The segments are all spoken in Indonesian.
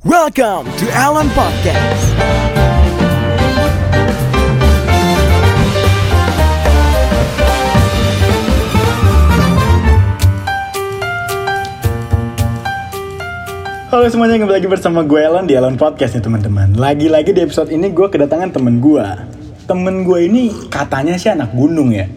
Welcome to Alan Podcast. Halo semuanya, kembali lagi bersama gue Alan di Alan Podcast nih teman-teman Lagi-lagi di episode ini gue kedatangan temen gue Temen gue ini katanya sih anak gunung ya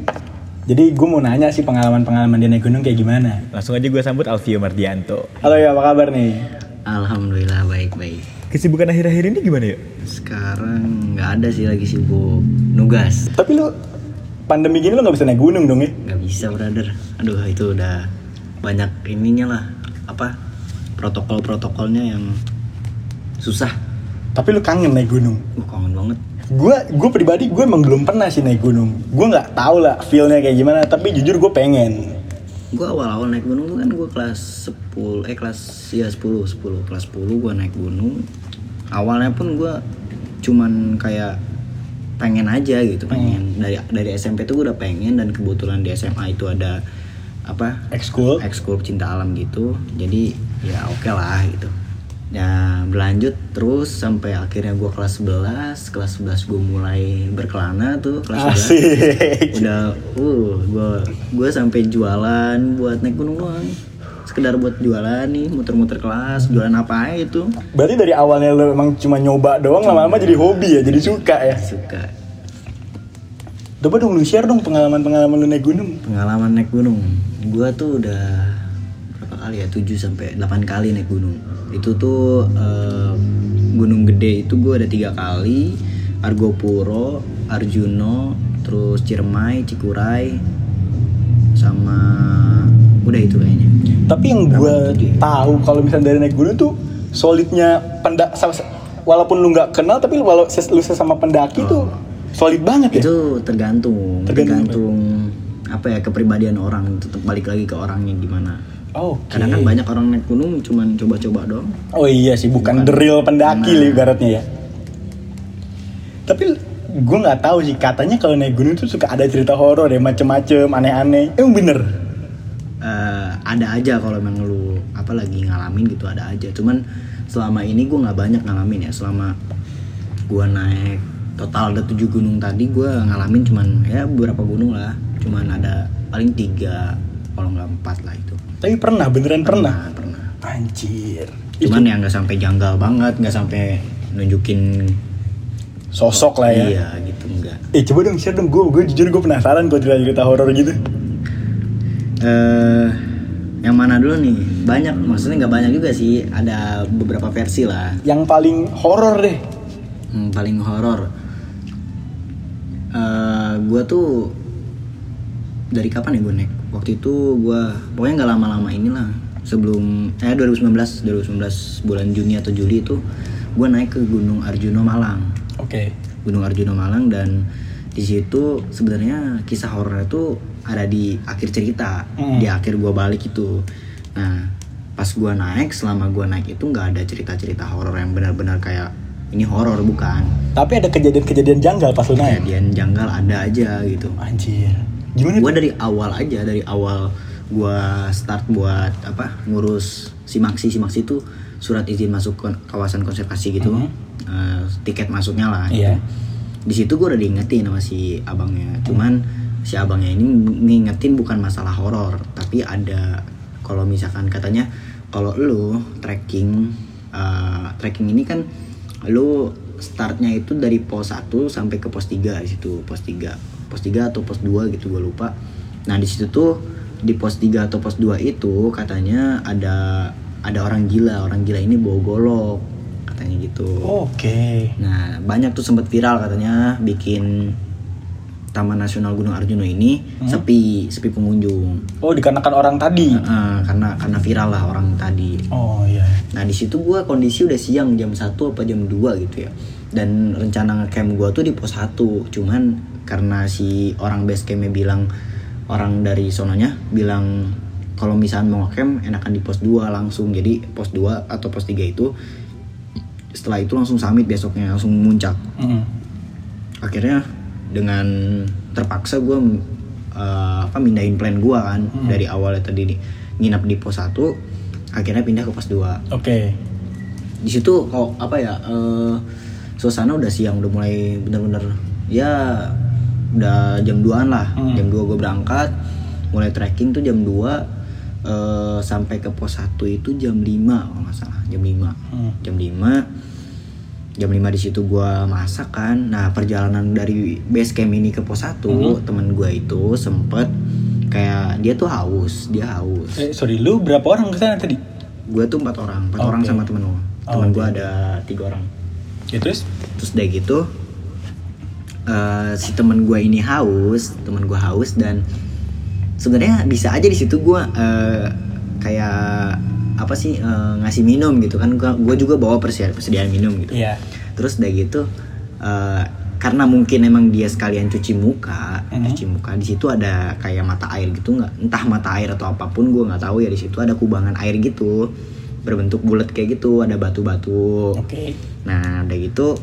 Jadi gue mau nanya sih pengalaman-pengalaman dia naik gunung kayak gimana Langsung aja gue sambut Alfio Mardianto. Halo ya, apa kabar nih? Alhamdulillah baik-baik. Kesibukan akhir-akhir ini gimana ya? Sekarang nggak ada sih lagi sibuk nugas. Tapi lu pandemi gini lu gak bisa naik gunung dong ya? Nggak bisa brother. Aduh itu udah banyak ininya lah. Apa protokol-protokolnya yang susah. Tapi lu kangen naik gunung Uh kangen banget. Gue gue pribadi gue emang belum pernah sih naik gunung Gue nggak tahu lah feelnya kayak gimana Tapi jujur gue pengen Gue awal-awal naik gunung tuh kan gue kelas 10 eh kelas ya 10 10 kelas 10 gue naik gunung. Awalnya pun gue cuman kayak pengen aja gitu pengen. Dari dari SMP tuh gue udah pengen dan kebetulan di SMA itu ada apa Ekskul ekskul cinta alam gitu. Jadi ya oke lah gitu ya berlanjut terus sampai akhirnya gue kelas 11 kelas 11 gue mulai berkelana tuh kelas 11 Asik. Udah uh gue gue sampai jualan buat naik gunung doang. Sekedar buat jualan nih muter-muter kelas jualan apa aja itu. Berarti dari awalnya lu emang cuma nyoba doang Lama-lama jadi hobi ya, jadi suka ya? suka. Coba dong lu share dong pengalaman-pengalaman lu naik gunung. Pengalaman naik gunung. Gue tuh udah kali ya 7 sampai 8 kali naik gunung. Itu tuh eh, gunung gede itu gue ada tiga kali. Argopuro Arjuno terus Ciremai Cikuray sama udah itu kayaknya. Tapi yang gue tahu kalau misalnya dari naik gunung tuh solidnya pendak walaupun lu nggak kenal tapi lu walau ses- lu sesama pendaki tuh solid banget ya. itu tergantung Tergantung tergantung apa ya kepribadian orang tetap balik lagi ke orangnya gimana Oke. kadang kan banyak orang naik gunung cuman coba-coba doang Oh iya sih, bukan the real pendaki lah ibaratnya ya. Tapi gue nggak tahu sih katanya kalau naik gunung tuh suka ada cerita horor ya macem-macem aneh-aneh. Emang bener? Eh, ada aja kalau emang lu apa lagi ngalamin gitu ada aja cuman selama ini gue nggak banyak ngalamin ya selama gue naik total ada tujuh gunung tadi gue ngalamin cuman ya beberapa gunung lah cuman ada paling tiga kalau nggak empat lah itu Tapi pernah beneran pernah. Nah, pernah Anjir. cuman ya nggak sampai janggal banget nggak sampai nunjukin Sosok lah ya. iya gitu enggak Eh coba dong share dong gue, gue jujur gue penasaran kalau cerita-cerita horor gitu. eh yang mana dulu nih banyak maksudnya nggak banyak juga sih ada beberapa versi lah Yang paling horor deh. Hmm, paling horor. Eh, gue tuh dari kapan ya gue naik? Waktu itu gue pokoknya nggak lama-lama inilah sebelum eh 2019 2019 bulan Juni atau Juli itu gue naik ke Gunung Arjuno Malang. Oke. Gunung Arjuno Malang dan di situ sebenarnya kisah horornya tuh ada di akhir cerita Hmm. di akhir gua balik itu nah pas gua naik selama gua naik itu nggak ada cerita-cerita horor yang benar-benar kayak ini horor bukan Tapi ada kejadian-kejadian janggal pas lu naik. kejadian janggal ada aja gitu Anjir. Gimana? gua tuh? dari awal aja dari awal gua start buat apa ngurus simaksi simaksi itu surat izin masuk ke kawasan konservasi gitu Eh, tiket masuknya lah gitu. Iya. di situ gue udah diingetin sama si abangnya cuman si abangnya ini ngingetin bukan masalah horor tapi ada kalau misalkan katanya kalau lu trekking eh, trekking ini kan lu startnya itu dari pos 1 sampai ke pos 3 di situ pos 3 pos 3 atau pos 2 gitu gue lupa nah di situ tuh di pos 3 atau pos 2 itu katanya ada ada orang gila orang gila ini bawa golok katanya gitu Oke. Nah, banyak tuh sempat viral katanya bikin Taman Nasional Gunung Arjuno ini sepi, sepi pengunjung. Oh dikarenakan orang tadi. Eh, karena karena viral lah orang tadi. Oh iya. Nah, di situ gua kondisi udah siang jam 1 apa jam 2 gitu ya. Dan rencana ngecamp gua tuh di pos 1. Cuman karena si orang base campnya bilang orang dari sononya bilang kalau misalnya mau ngecamp enakan di pos 2 langsung. Jadi pos 2 atau pos 3 itu setelah itu langsung summit besoknya langsung muncak Mm. akhirnya dengan terpaksa gue apa mindahin plan gue kan dari awalnya tadi nih, nginap di pos 1 akhirnya pindah ke pos 2 Oke. di situ kok apa ya eh, suasana udah siang udah mulai bener-bener ya udah jam 2an lah Hmm. jam 2 gue berangkat mulai trekking tuh jam 2 eh, sampai ke pos 1 itu jam 5 kalau nggak salah jam 5 Hmm. jam 5 jam 5 di situ gua masak kan nah perjalanan dari base camp ini ke pos 1 Hmm. temen gua itu sempet kayak dia tuh haus dia haus Eh, sorry, lu berapa orang ke sana tadi? gue tuh empat orang empat Oke. orang sama temen gua Oh, temen oke. gua ada tiga orang Ya terus? terus dari gitu eh, si temen gua ini haus temen gua haus dan sebenarnya bisa aja di situ gua eh, kayak apa sih eh, ngasih minum gitu kan gua juga bawa persediaan, persediaan minum gitu Iya. terus dari gitu eh, karena mungkin emang dia sekalian cuci muka Mhm. cuci muka di situ ada kayak mata air gitu nggak entah mata air atau apa pun gua nggak tahu ya di situ ada kubangan air gitu berbentuk bulat kayak gitu ada batu-batu Oke. Nah, udah gitu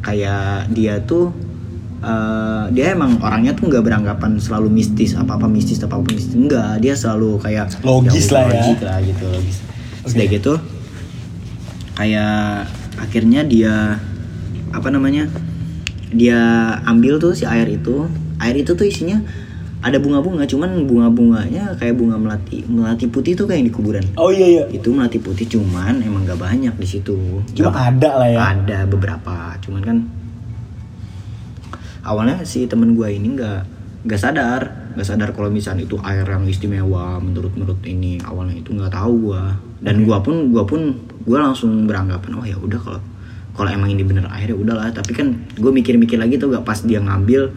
kayak dia tuh eh, dia emang orangnya tuh nggak beranggapan selalu mistis apa apa mistis apa apa mistis enggak dia selalu kayak Logis udah, lah ya. logik lah gitu logis sudah gitu kayak akhirnya dia apa namanya dia ambil tuh si air itu air itu tuh isinya ada bunga-bunga cuman bunga-bunganya kayak bunga melati melati putih tuh kayak yang di kuburan Oh iya iya. itu melati putih cuman emang gak banyak di situ Cuma ada lah ya. ada beberapa cuman kan awalnya si temen gue ini nggak nggak sadar nggak sadar kalau misalnya itu air yang istimewa menurut menurut ini. Awalnya itu nggak tahu gue dan gua pun gua pun gue langsung beranggapan oh ya udah kalau kalau emang ini bener air ya udahlah. Tapi kan gue mikir-mikir lagi tuh gak pas dia ngambil.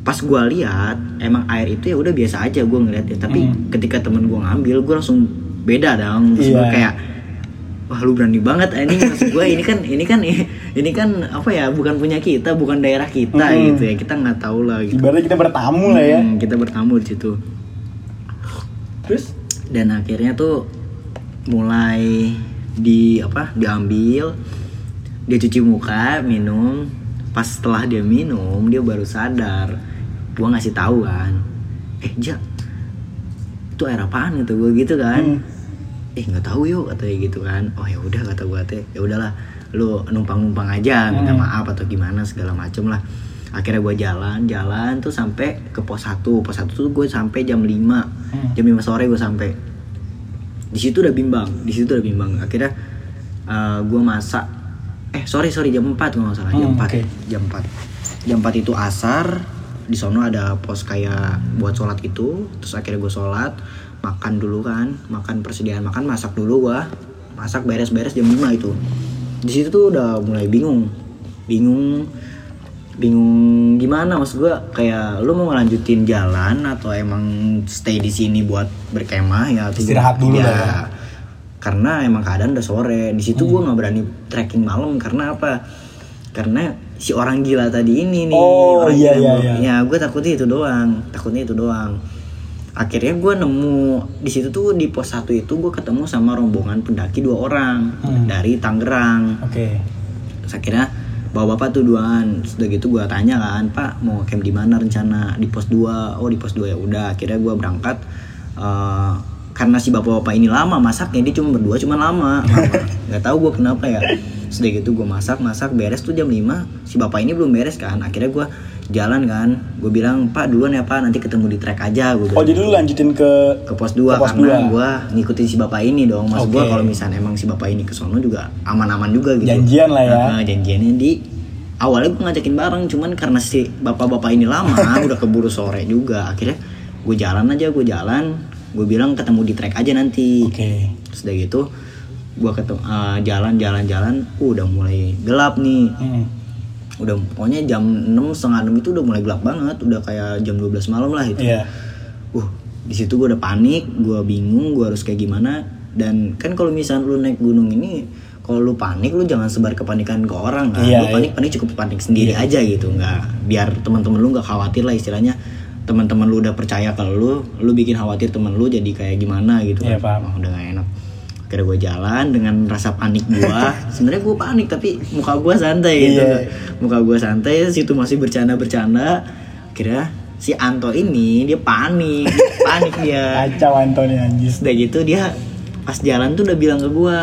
Pas gue lihat emang air itu ya udah biasa aja gue ngeliatnya. Tapi Hmm. ketika temen gue ngambil gue langsung beda dong. Terus Iya. kayak wah lu berani banget ini maksud gue ini kan ini kan ini kan apa ya bukan punya kita bukan daerah kita Mm-mm. gitu ya. Kita nggak tahu lah gitu. Ibaratnya kita bertamu lah ya. Hmm, kita bertamu di situ. Terus? dan akhirnya tuh mulai di apa diambil. Dia cuci muka minum. Pas setelah dia minum dia baru sadar. Gua ngasih tahu kan eh ja itu air apaan? Gitu gue gitu kan. Hmm. eh nggak tahu yuk katanya gitu kan. Oh ya udah kata gue teh. Ya udahlah lu numpang numpang aja minta Hmm. maaf atau gimana segala macem lah. Akhirnya gue jalan jalan tuh sampai ke pos 1 pos 1 tuh gue sampai jam 5 Hmm. jam 5 sore gue sampai. Di situ udah bimbang di situ udah bimbang. Akhirnya gue masak. Eh sorry sorry jam 4 kalau nggak salah. Jam Hmm, 4 oke. jam 4 jam 4 itu asar. Di sono ada pos kayak buat sholat itu terus akhirnya gue sholat makan dulu kan. Makan persediaan makan masak dulu gua. Masak beres-beres jam 5 itu di situ tuh udah mulai bingung. Bingung bingung gimana. Maksud gua kayak lu mau ngelanjutin jalan atau emang stay di sini buat berkemah ya atau Istirahat dulu lah ya. karena emang keadaan udah sore. Di situ gua nggak berani trekking malam. Karena apa? Karena si orang gila tadi ini nih. Oh, orang iya, gila iya, iya. ya gue takutnya itu doang. Takutnya itu doang akhirnya gue nemu di situ tuh di pos satu itu gue ketemu sama rombongan pendaki dua orang Hmm. dari Tangerang. Oke. Terus akhirnya bawa bapak tuh duaan Terus udah gitu gue tanya kan pak mau camp di mana rencana? Di pos 2 oh di pos 2 ya udah akhirnya gue berangkat. Eh, karena si bapak-bapak ini lama masaknya dia cuma berdua cuma lama. Lama. nggak tahu gue kenapa ya sudah gitu gue masak masak beres tuh jam 5 si bapak ini belum beres kan akhirnya gue jalan kan. Gue bilang pak duluan ya pak nanti ketemu di trek aja gue Oh jadi lu lanjutin ke ke pos 2 Ke pos karena gue ngikutin si bapak ini dong. Maksud gue Oke. kalau misalnya emang si bapak ini ke sono juga aman-aman juga gitu. Janjian lah ya. Nah, janjiannya di awalnya gue ngajakin bareng cuman karena si bapak-bapak ini lama udah keburu sore juga. Akhirnya gue jalan aja gue jalan. Gue bilang ketemu di trek aja nanti. Oke. terus udah gitu gue ketemu eh, jalan jalan jalan uh, udah mulai gelap nih. Hmm. udah pokoknya jam 6 setengah 6 itu udah mulai gelap banget udah kayak jam 12 malam lah itu. Iya. uh di situ gue udah panik gue bingung gue harus kayak gimana. Dan kan kalau misalnya lu naik gunung ini kalau lu panik lu jangan sebar kepanikan ke orang kan? Iya, lu panik panik cukup panik sendiri aja gitu nggak. Biar teman-teman lu nggak khawatir lah istilahnya. Teman-teman lu udah percaya kalau lu lu bikin khawatir temen lu jadi kayak gimana gitu Iya, kan. paham. Wah, udah gak enak akhirnya gue jalan dengan rasa panik gue sebenarnya gue panik tapi muka gue santai gitu. Iya. muka gue santai situ masih bercanda bercanda akhirnya si Anto ini dia panik. Panik dia. Kacau Antoni anjir. Terus udah gitu dia pas jalan tuh udah bilang ke gue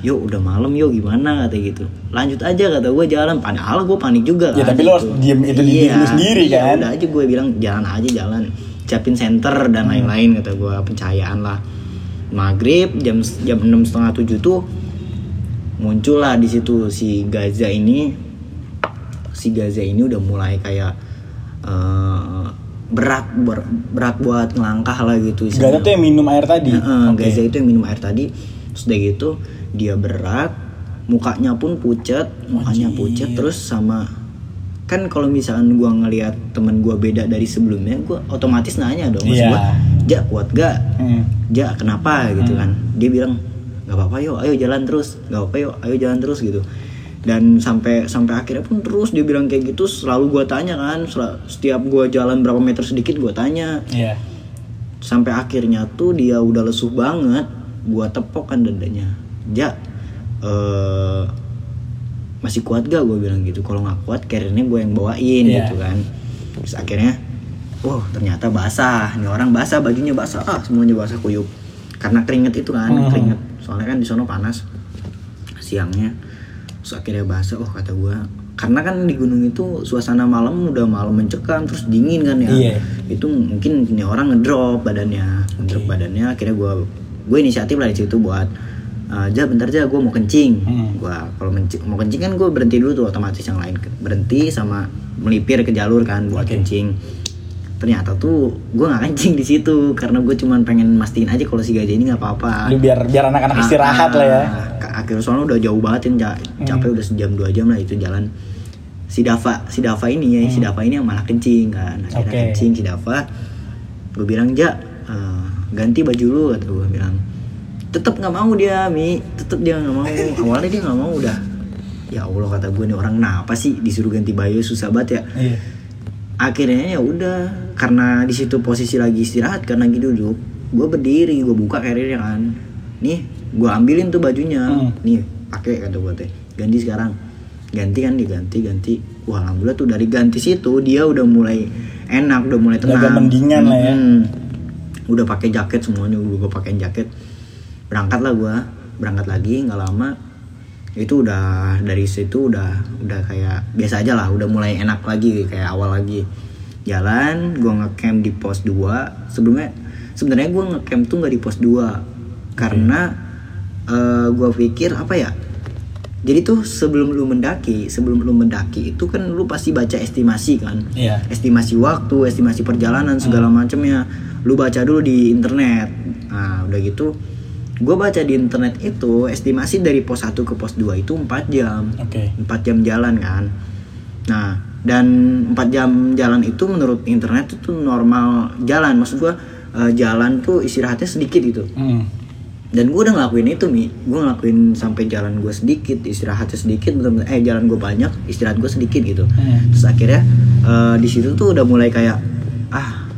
yuk udah malam yuk gimana? kata gitu. Lanjut aja kata gue jalan. Padahal gue panik juga Ya, kan, tapi lo harus diem itu di diri lu sendiri, iya, kan? udah aja gue bilang jalan aja jalan. Siapin center dan Hmm. lain-lain kata gue pencahayaan lah maghrib jam jam enam setengah tujuh tuh muncul lah di situ si Gaza ini si Gaza ini udah mulai kayak eh, berat ber- berat buat ngelangkah lah gitu Gaza tuh yang minum air tadi. Heeh, Oke. Gaza itu yang minum air tadi terus udah gitu dia berat mukanya pun pucat mukanya pucat terus sama kan kalau misalkan gua ngelihat temen gua beda dari sebelumnya gua otomatis nanya dong Iya. gua ja kuat gak Hmm. ja kenapa? Gitu kan. Dia bilang nggak apa-apa yuk ayo jalan terus. Nggak apa yuk ayo jalan terus gitu. Dan sampai sampai akhirnya pun terus dia bilang kayak gitu selalu gua tanya kan. Setiap gua jalan berapa meter sedikit gua tanya. Iya. sampai akhirnya tuh dia udah lesuh banget gua tepok kan dadanya. Ja eh masih kuat gak gue bilang gitu. Kalau nggak kuat carriernya gue yang bawain Iya. gitu kan. Terus akhirnya wah ternyata basah. Nih orang basah bajunya basah. Ah semuanya basah kuyup. Karena keringet itu kan Mhm. keringet. Soalnya kan di sono panas. Siangnya terus akhirnya basah. Oh kata gue karena kan di gunung itu suasana malam udah malam mencekam terus dingin kan ya. Iya. itu mungkin ini orang ngedrop badannya. Ngedrop badannya akhirnya gue gue inisiatif lah di situ buat "Eh, ja bentar aja gue mau kencing. Hmm. gue kalau mau kencing kan gue berhenti dulu tuh otomatis yang lain berhenti sama melipir ke jalur kan buat Oke. kencing ternyata tuh gue nggak kencing di situ karena gue cuman pengen mastiin aja kalau si gajah ini nggak apa-apa Lu biar biar anak-anak istirahat lah ya. Hmm. Ah, Akhirnya soalnya udah jauh banget kan ca- capek udah sejam dua jam lah itu jalan. Si Dava, si Dava ini ya, si Dava ini yang malah kencing kan. Akhirnya Hmm. Kencing si Dava. Gue bilang ja eh, ganti baju lu kata gue bilang. Tetep nggak mau dia mi, tetep dia nggak mau. Awalnya dia nggak mau udah. Ya Allah kata gue nih orang kenapa sih disuruh ganti baju susah banget ya Iya. Akhirnya ya udah karena di situ posisi lagi istirahat kan lagi duduk gue berdiri gue buka karirnya kan. Nih gue ambilin tuh bajunya. Hmm. nih pakai kata gue teh. Ganti sekarang. Ganti kan diganti ganti. Wah alhamdulillah tuh dari ganti situ dia udah mulai enak udah mulai Udah tenang. agak mendingan lah ya. Mm-mm. udah pakai jaket semuanya udah gue pakein jaket. Berangkat lah gue berangkat lagi nggak lama itu udah dari situ udah udah kayak biasa aja lah udah mulai enak lagi kayak awal lagi jalan gue ngecamp di pos 2 sebelumnya sebenarnya gue ngecamp tuh nggak di pos 2 karena gue pikir apa ya jadi tuh sebelum lu mendaki sebelum lu mendaki itu kan lu pasti baca estimasi kan Iya. estimasi waktu, estimasi perjalanan segala macamnya. Lu baca dulu di internet. Nah, udah gitu gue baca di internet itu estimasi dari pos 1 ke pos 2 itu 4 jam. Oke. 4 jam jalan kan. Nah, dan 4 jam jalan itu menurut internet itu normal jalan. Maksud gua eh, jalan tuh istirahatnya sedikit gitu Hmm. dan gue udah ngelakuin itu mi gue ngelakuin sampai jalan gue sedikit istirahatnya sedikit bener-bener eh jalan gue banyak istirahat gue sedikit gitu Hmm. terus akhirnya eh, di situ tuh udah mulai kayak ah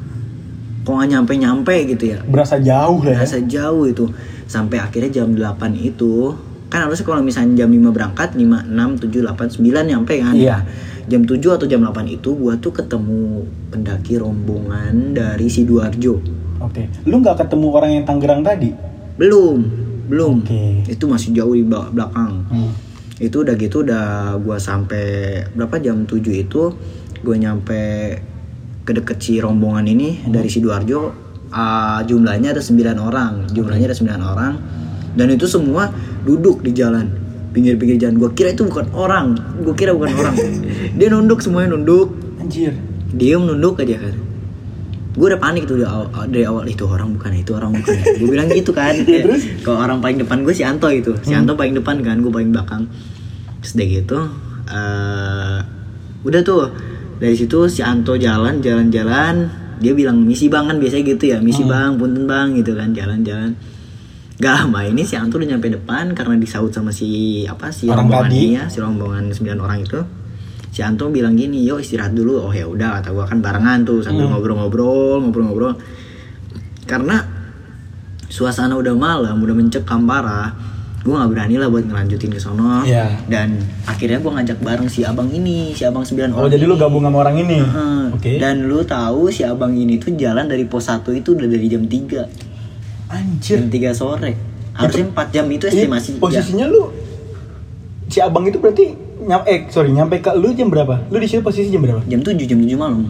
kok nggak nyampe nyampe gitu ya Berasa jauh lah ya. Berasa jauh itu sampai akhirnya jam 8 itu kan harusnya kalau misalnya jam 5 berangkat 5, 6, 7, 8, 9 nyampe kan Iya. jam 7 atau jam 8 itu gua tuh ketemu pendaki rombongan dari Sidoarjo Oke. Lu nggak ketemu orang yang Tangerang tadi? belum belum Oke. itu masih jauh di bel- belakang Hmm. itu udah gitu udah gua sampai berapa jam 7 itu gue nyampe ke deket si rombongan ini dari sidoarjo ah, jumlahnya ada 9 orang jumlahnya ada 9 orang dan itu semua duduk di jalan pinggir-pinggir jalan. Gue kira itu bukan orang gue kira bukan orang. Dia nunduk semuanya nunduk. Anjir. diem nunduk aja kan gue udah panik tuh dari awal, dari awal itu orang bukan itu orang bukan gue bilang gitu kan. Kalau orang paling depan gue si Anto itu. Si Anto paling depan kan gue paling belakang. Terus udah gitu eh udah tuh. Dari situ si Anto jalan jalan-jalan dia bilang misi bang kan biasanya gitu ya misi bang punten bang gitu kan jalan-jalan. Gak lama ini si Anto udah nyampe depan karena disaut sama si apa si Orang rombongan tadi. ya si rombongan 9 orang itu. Si Anto bilang gini yuk istirahat dulu. Oh ya udah kata gua kan barengan tuh sambil ngobrol-ngobrol ngobrol-ngobrol. Karena suasana udah malam udah mencekam parah gue nggak berani lah buat ngelanjutin ke sono Iya. dan akhirnya gue ngajak bareng si abang ini si abang 9 Oh orang jadi lu ini. gabung sama orang ini? Heeh. Oke. dan lu tahu si abang ini tuh jalan dari pos 1 itu udah dari jam 3 Anjir. jam 3 sore harusnya 4 jam itu Ini estimasi ya. posisinya lu si abang itu berarti nyam eh sorry nyampe ke lu jam berapa? Lu di situ posisi jam berapa? jam 7 jam 7 malam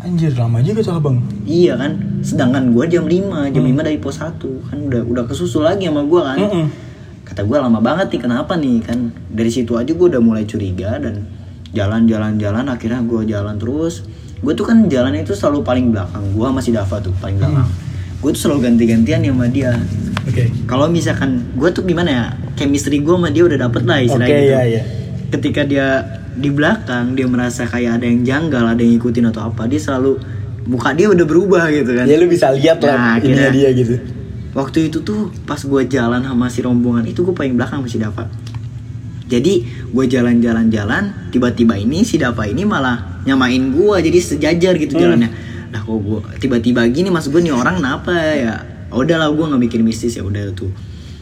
Anjir lama juga tuh abang. iya kan sedangkan gua jam 5 jam 5 dari pos 1 kan udah udah kesusul lagi sama gua kan Mm-mm. Kata gue lama banget nih kenapa nih? Kan dari situ aja gue udah mulai curiga dan jalan-jalan-jalan akhirnya gue jalan terus. Gue tuh kan jalan itu selalu paling belakang. Gue masih Dava tuh paling belakang. Gue tuh selalu ganti-gantian ya sama dia. Oke. kalau misalkan gue tuh gimana ya chemistry gue sama dia udah dapet lah istilahnya gitu. iya iya. ketika dia di belakang dia merasa kayak ada yang janggal ada yang ngikutin atau apa dia selalu muka dia udah berubah gitu kan. Ya lu bisa lihat lah Nah, ininya akhirnya- dia gitu. Waktu itu tuh pas gue jalan sama si rombongan itu gue paling belakang masih Dava. Jadi gue jalan-jalan-jalan, tiba-tiba ini si Dava ini malah nyamain gue jadi sejajar gitu Hmm. jalannya. Nah kok gue tiba-tiba gini mas gue nih orang kenapa ya? Udah lah gue nggak mikir mistis ya udah tuh.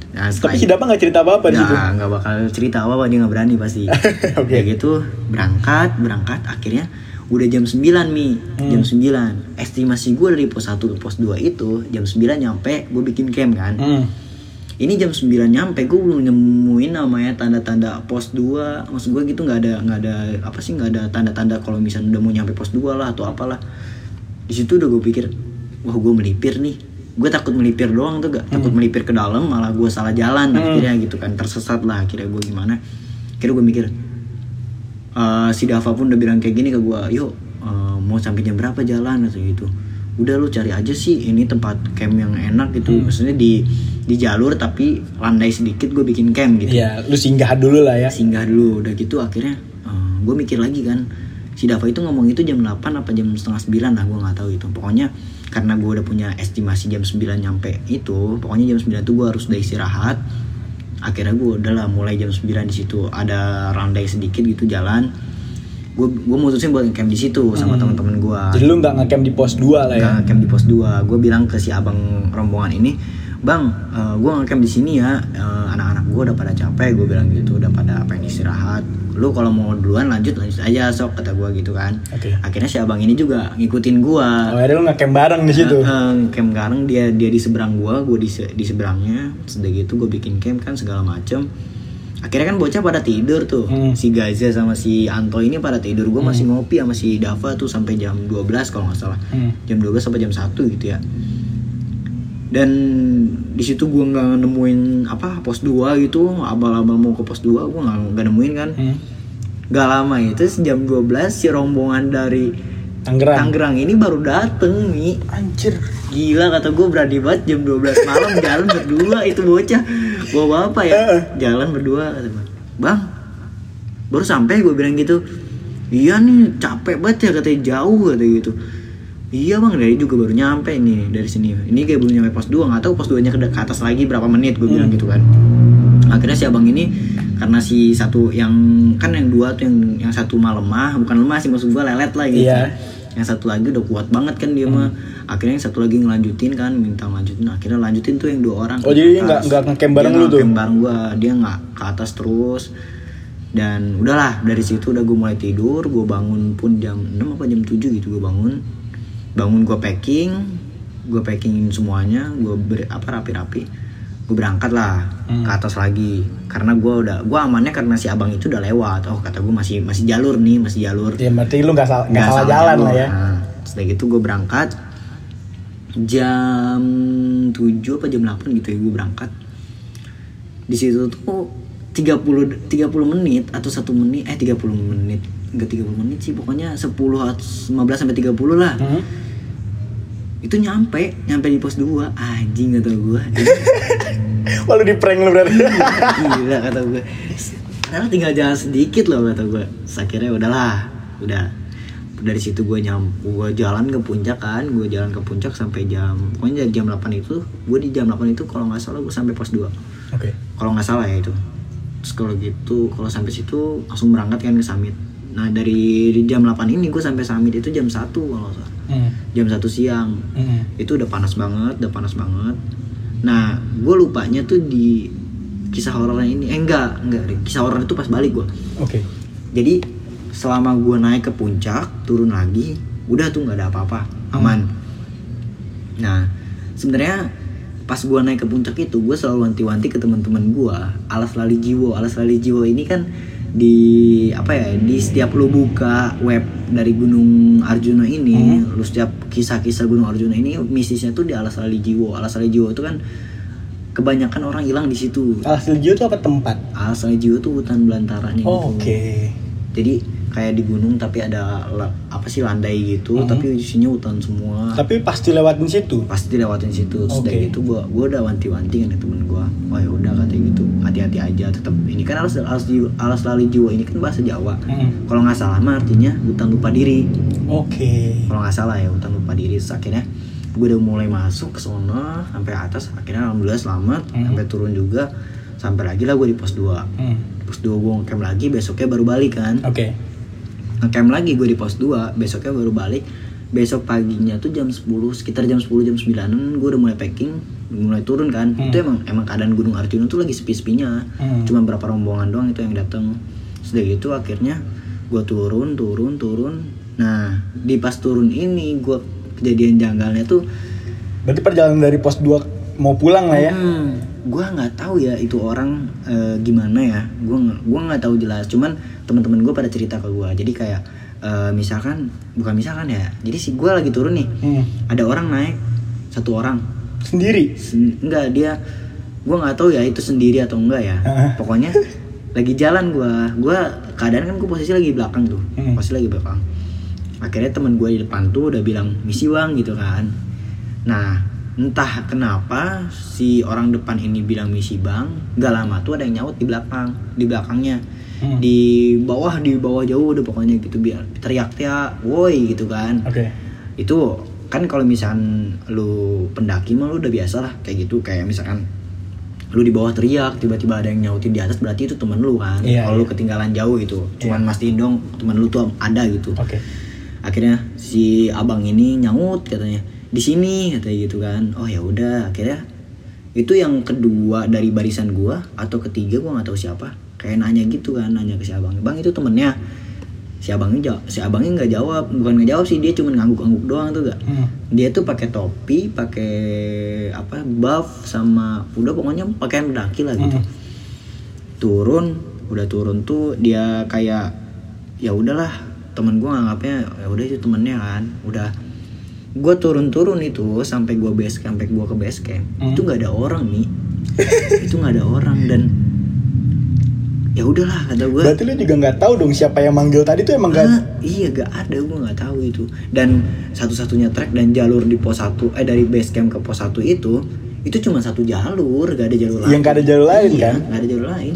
Nah, Tapi si Dapa nggak cerita apa-apa di situ. Nggak, bakal cerita apa apa dia nggak berani pasti. Oke. Kayak gitu berangkat berangkat akhirnya udah jam 9 mi. Hmm. jam 9 estimasi gue dari pos 1 ke pos 2 itu jam 9 nyampe gue bikin camp kan? Hmm. ini jam 9 nyampe gue belum nemuin namanya tanda-tanda pos 2 maksud gue gitu nggak ada nggak ada apa sih nggak ada tanda-tanda kalau misalnya udah mau nyampe pos 2 lah atau apalah. Di situ udah gue pikir wah gue melipir nih. Gue takut melipir doang tuh gak takut melipir ke dalam malah gue salah jalan akhirnya gitu kan tersesat lah akhirnya gue gimana. Akhirnya gue mikir eh, si Dava pun udah bilang kayak gini ke gue yuk eh, mau sampai jam berapa jalan? Atau gitu. Udah lu cari aja sih ini tempat camp yang enak gitu. Maksudnya di di jalur tapi landai sedikit gue bikin camp gitu. Iya, lu singgah dulu lah ya. singgah dulu udah gitu akhirnya gue mikir lagi kan si Dava itu ngomong itu jam 8 apa jam setengah 9 lah gue nggak tahu itu. Pokoknya karena gue udah punya estimasi jam 9 nyampe itu pokoknya jam 9 itu gue harus udah istirahat akhirnya gue udahlah mulai jam 9 di situ. Ada randai sedikit gitu jalan. Gue gue mutusin buat camp di situ sama teman-teman gue Jadi lu nggak ngecamp di pos 2 lah ya. nggak camp di pos 2 gue bilang ke si abang rombongan ini bang gue nggak camp di sini ya. Eh, anak-anak gue udah pada capek gue bilang gitu udah pada pengen istirahat. Lu kalau mau duluan lanjut lanjut aja sok kata gue gitu kan. Oke. akhirnya si abang ini juga ngikutin gue Oh, ada lu ngecamp bareng di situ. camp bareng dia dia di seberang gue gue di di seberangnya. Sudah gitu gue bikin camp kan segala macem. Akhirnya kan bocah pada tidur tuh. Hmm. si Gaza sama si Anto ini pada tidur. Gue masih ngopi sama si Dava tuh sampai jam 12 kalau nggak salah. Hmm. jam 12 sampai jam 1 gitu ya dan di situ gue nggak nemuin apa pos 2 gitu. Abal-abal mau ke pos 2 gue nggak nemuin kan. Hmm. gak lama itu jam 12 si rombongan dari Tangerang. Tangerang ini baru dateng nih Anjir. Gila kata gue berani banget jam 12 malam jalan berdua itu bocah. Bawa apa ya? Jalan berdua kata gue Bang Baru sampai gue bilang gitu. Iya nih capek banget ya katanya. Jauh kata gitu Iya bang dari juga baru nyampe nih dari sini. Ini kayak belum nyampe pos 2 Gak tahu pos 2 nya ke ke atas lagi berapa menit gue bilang gitu kan. Akhirnya si abang ini karena si satu yang kan yang dua tuh yang yang satu mah lemah bukan lemah sih maksud gue lelet lah gitu. Iya. yang satu lagi udah kuat banget kan dia mah. Akhirnya yang satu lagi ngelanjutin kan minta lanjutin akhirnya lanjutin tuh yang dua orang Oh, jadi nggak- nggak ngecamp bareng lu nggak tuh? bareng gua dia nggak ke atas terus. Dan udahlah dari situ udah gue mulai tidur gue bangun pun jam 6 apa jam 7 gitu gue bangun bangun gue packing. Gue packingin semuanya. Gue ber, apa rapi-rapi. Gue berangkat lah Hmm. ke atas lagi. Karena gue udah gue amannya karena si abang itu udah lewat. Oh kata gue masih masih jalur nih masih jalur. Ya berarti lu nggak salah, nggak Nggak salah jalan lah ya. Nah, setelah gitu gue berangkat. Jam 7 apa jam 8 gitu ya gue berangkat. Di situ tuh 30 30 menit atau satu menit eh 30 menit. Enggak 30 menit sih pokoknya 10 atau 15 sampai 30 lah. Hmm. Itu nyampe nyampe di pos 2 anjing kata gue Wah lu di prank lu berarti. gila kata gue karena tinggal jalan sedikit loh kata gue akhirnya udahlah udah. Dari situ gue nyam gue jalan ke puncak kan gue jalan ke puncak sampai jam pokoknya dari jam 8 itu gue di jam 8 itu kalau nggak salah gue sampai pos 2 Oke. kalau nggak salah ya itu. Terus kalau gitu kalau sampai situ langsung berangkat kan ke summit. Nah dari di jam 8 ini gue sampai summit itu jam 1 kalau salah Hmm. jam 1 siang. Hmm. itu udah panas banget udah panas banget. Nah gue lupanya tuh di kisah horornya ini. Eh enggak enggak. Kisah horor itu pas balik gue Oke. jadi selama gue naik ke puncak turun lagi udah tuh nggak ada apa-apa. Aman. Nah sebenarnya pas gua naik ke puncak itu gue selalu wanti-wanti ke teman-teman gua. Alas lali jiwo. Alas lali jiwo ini kan di apa ya di setiap lu buka web dari Gunung Arjuna ini lu setiap kisah-kisah Gunung Arjuna ini misisnya tuh di alas lali jiwo alas lali jiwo itu kan kebanyakan orang hilang di situ Alas Lijo itu apa tempat? alas lali jiwo tuh hutan belantaranya Oh, gitu Oke. jadi kayak di gunung tapi ada apa sih landai gitu tapi isinya hutan semua Tapi pasti lewatin situ. pasti lewatin situ sudah Oke. gitu gua gua udah wanti-wanti kan ya temen gua wah ya udah katanya gitu hati-hati aja tetap ini kan alas alas alas lali jiwa ini kan bahasa Jawa Mm. kalau nggak salah mah artinya hutan lupa diri Oke. kalau nggak salah ya hutan lupa diri Terus akhirnya gue udah mulai masuk ke sana sampai atas akhirnya alhamdulillah selamat Hmm. sampai turun juga sampai lagi lah gue di pos 2 Hmm. pos 2 gue ngecamp lagi besoknya baru balik kan Oke. Ngecamp lagi gue di pos 2 besoknya baru balik. Besok paginya tuh jam 10 sekitar jam 10 jam 9 gue udah mulai packing mulai turun kan. Hmm. itu emang emang keadaan gunung Arjuna tuh lagi sepi-sepinya. Hmm. cuma berapa rombongan doang itu yang datang sudah gitu akhirnya gue turun turun turun. Nah di pas turun ini gue kejadian janggalnya tuh Berarti perjalanan dari pos 2 mau pulang lah ya. Hmm, gua nggak tahu ya itu orang eh, gimana ya. Gua nggak- gua nggak tahu jelas. Cuman teman-teman gue pada cerita ke gua. Jadi kayak eh, misalkan bukan misalkan ya. Jadi si gua lagi turun nih. Hmm. Ada orang naik satu orang. Sendiri. Sen- enggak dia gua nggak tahu ya itu sendiri atau enggak ya. Heeh. Pokoknya lagi jalan gua. Gua keadaan kan gua posisi lagi belakang tuh. Hmm. Posisi lagi belakang. Akhirnya teman gue di depan tuh udah bilang misi bang gitu kan. Nah entah kenapa si orang depan ini bilang misi bang, gak lama tuh ada yang nyaut di belakang, di belakangnya, Hmm. di bawah di bawah jauh udah pokoknya gitu biar teriak-teriak, woi gitu kan. Oke. Itu kan kalau misalkan lu pendaki mah lu udah biasa lah kayak gitu kayak misalkan lu di bawah teriak tiba-tiba ada yang nyautin di atas berarti itu temen lu kan Iya, kalau lu iya. ketinggalan jauh itu cuman mastiin dong temen lu tuh ada gitu Oke. akhirnya si abang ini nyaut katanya di sini katanya gitu kan. Oh ya udah. Akhirnya itu yang kedua dari barisan gua atau ketiga gua nggak tahu siapa. Kayak nanya gitu kan nanya ke si abang. Bang itu temennya? Si abangnya jawab si abangnya nggak jawab bukan nggak jawab sih dia cuma ngangguk-ngangguk doang tuh gak Hmm. dia tuh pakai topi pakai apa buff sama udah pokoknya pakaian pendaki lah gitu. Hmm. turun udah turun tuh dia kayak ya udahlah temen gue nganggapnya ya udah itu temennya kan udah gue turun-turun itu sampai gue base camp sampai gue ke base camp Hmm. itu nggak ada orang nih itu nggak ada orang dan ya udahlah kata gue Berarti lu juga nggak tahu dong siapa yang manggil tadi tuh emang Ah, gak iya gak ada gue nggak tahu itu. Dan satu-satunya trek dan jalur di pos 1 eh dari base camp ke pos 1 itu itu cuma satu jalur gak ada jalur lain Yang gak ada jalur lain, Iya, kan? gak ada jalur lain.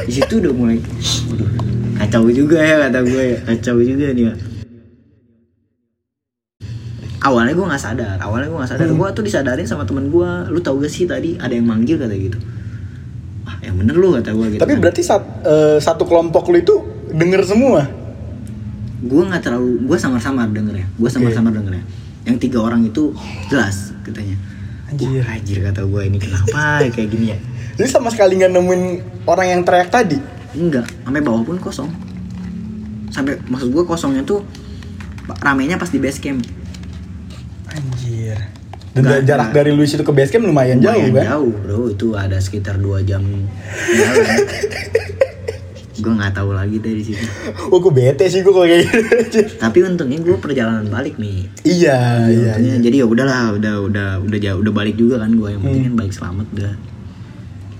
Di situ udah mulai waduh, kacau juga ya kata gue ya. Kacau juga nih ya awalnya gue nggak sadar awalnya gue nggak sadar Hmm. gue tuh disadarin sama temen gue lu tau gak sih tadi ada yang manggil kata gitu ah yang bener lu kata gue gitu Tapi kan. berarti sat- eh, satu kelompok lu itu denger semua. gue nggak terlalu gue samar-samar denger ya gue samar-samar denger ya yang tiga orang itu jelas katanya Anjir. Wah, anjir kata gue ini kenapa ya kayak gini ya Jadi sama sekali nggak nemuin orang yang teriak tadi. enggak sampai bawah pun kosong sampai maksud gue kosongnya tuh ramenya pas di base camp Anjir. Dan Nggak- jarak nggak. dari lu situ ke base camp lumayan, jauh Lumayan kan? jauh bro itu ada sekitar dua jam jalan gue nggak tahu lagi dari situ Oh, gue bete sih gue kalau kayak gitu. tapi untungnya gue perjalanan balik nih iya, iya, Untungnya, iya. jadi ya udahlah udah udah udah jauh udah balik juga kan gue yang penting kan balik selamat udah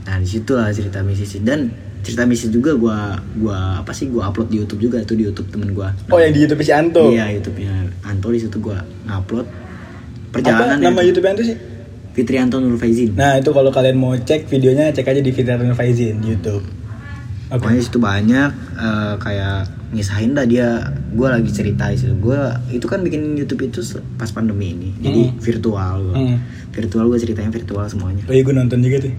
nah di situlah cerita misi sih dan cerita misi juga gue gua apa sih gue upload di YouTube juga tuh di YouTube temen gue Oh, yang di YouTube si Anto. iya YouTube-nya Anto di situ gue ngupload Apa perjalanan nama ya. YouTube Anto sih? Fitrianto Nur Faizin Nah, itu kalau kalian mau cek videonya cek aja di Fitrian Faizin di YouTube. Oke. Pokoknya di situ banyak eh, kayak ngisahin dah dia gue lagi cerita di situ gue itu kan bikin YouTube itu pas pandemi ini jadi Hmm. virtual gua. Hmm. virtual gue ceritain virtual semuanya Oh iya gue nonton juga tuh.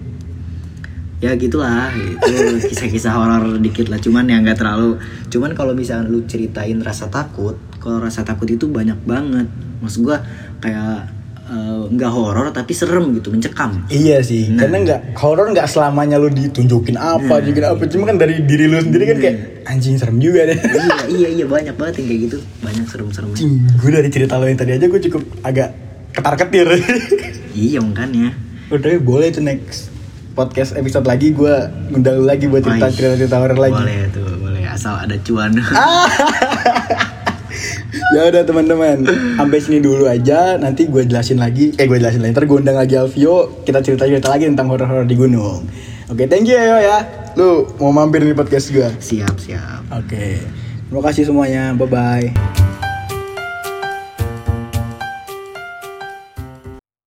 Ya gitulah itu kisah-kisah horor dikit lah. Cuman yang nggak terlalu cuman kalau misalnya lu ceritain rasa takut kalau rasa takut itu banyak banget. Maksud gua kayak eh, nggak horor tapi serem gitu mencekam. Iya sih, Nah. karena nggak horor nggak selamanya lu ditunjukin apa, tunjukin apa, cuma kan dari diri lu sendiri kan kayak anjing serem juga deh. iya iya iya banyak banget yang kayak gitu. Banyak serem-serem gue dari cerita lo yang tadi aja gue cukup agak ketar ketir. iya makanya. Oh, tapi boleh tuh next podcast episode lagi gue ngundang lu lagi buat cerita cerita cerita horor lagi. Boleh tuh, boleh asal ada cuan. ya udah teman-teman, sampai sini dulu aja. Nanti gue jelasin lagi. Eh gue jelasin lagi. Ntar gue undang lagi Alvio. Kita cerita cerita lagi tentang horor-horor di gunung. Oke, thank you ya. Yo, ya. Lu mau mampir di podcast gue. siap, siap. Oke. Terima kasih semuanya. Bye bye.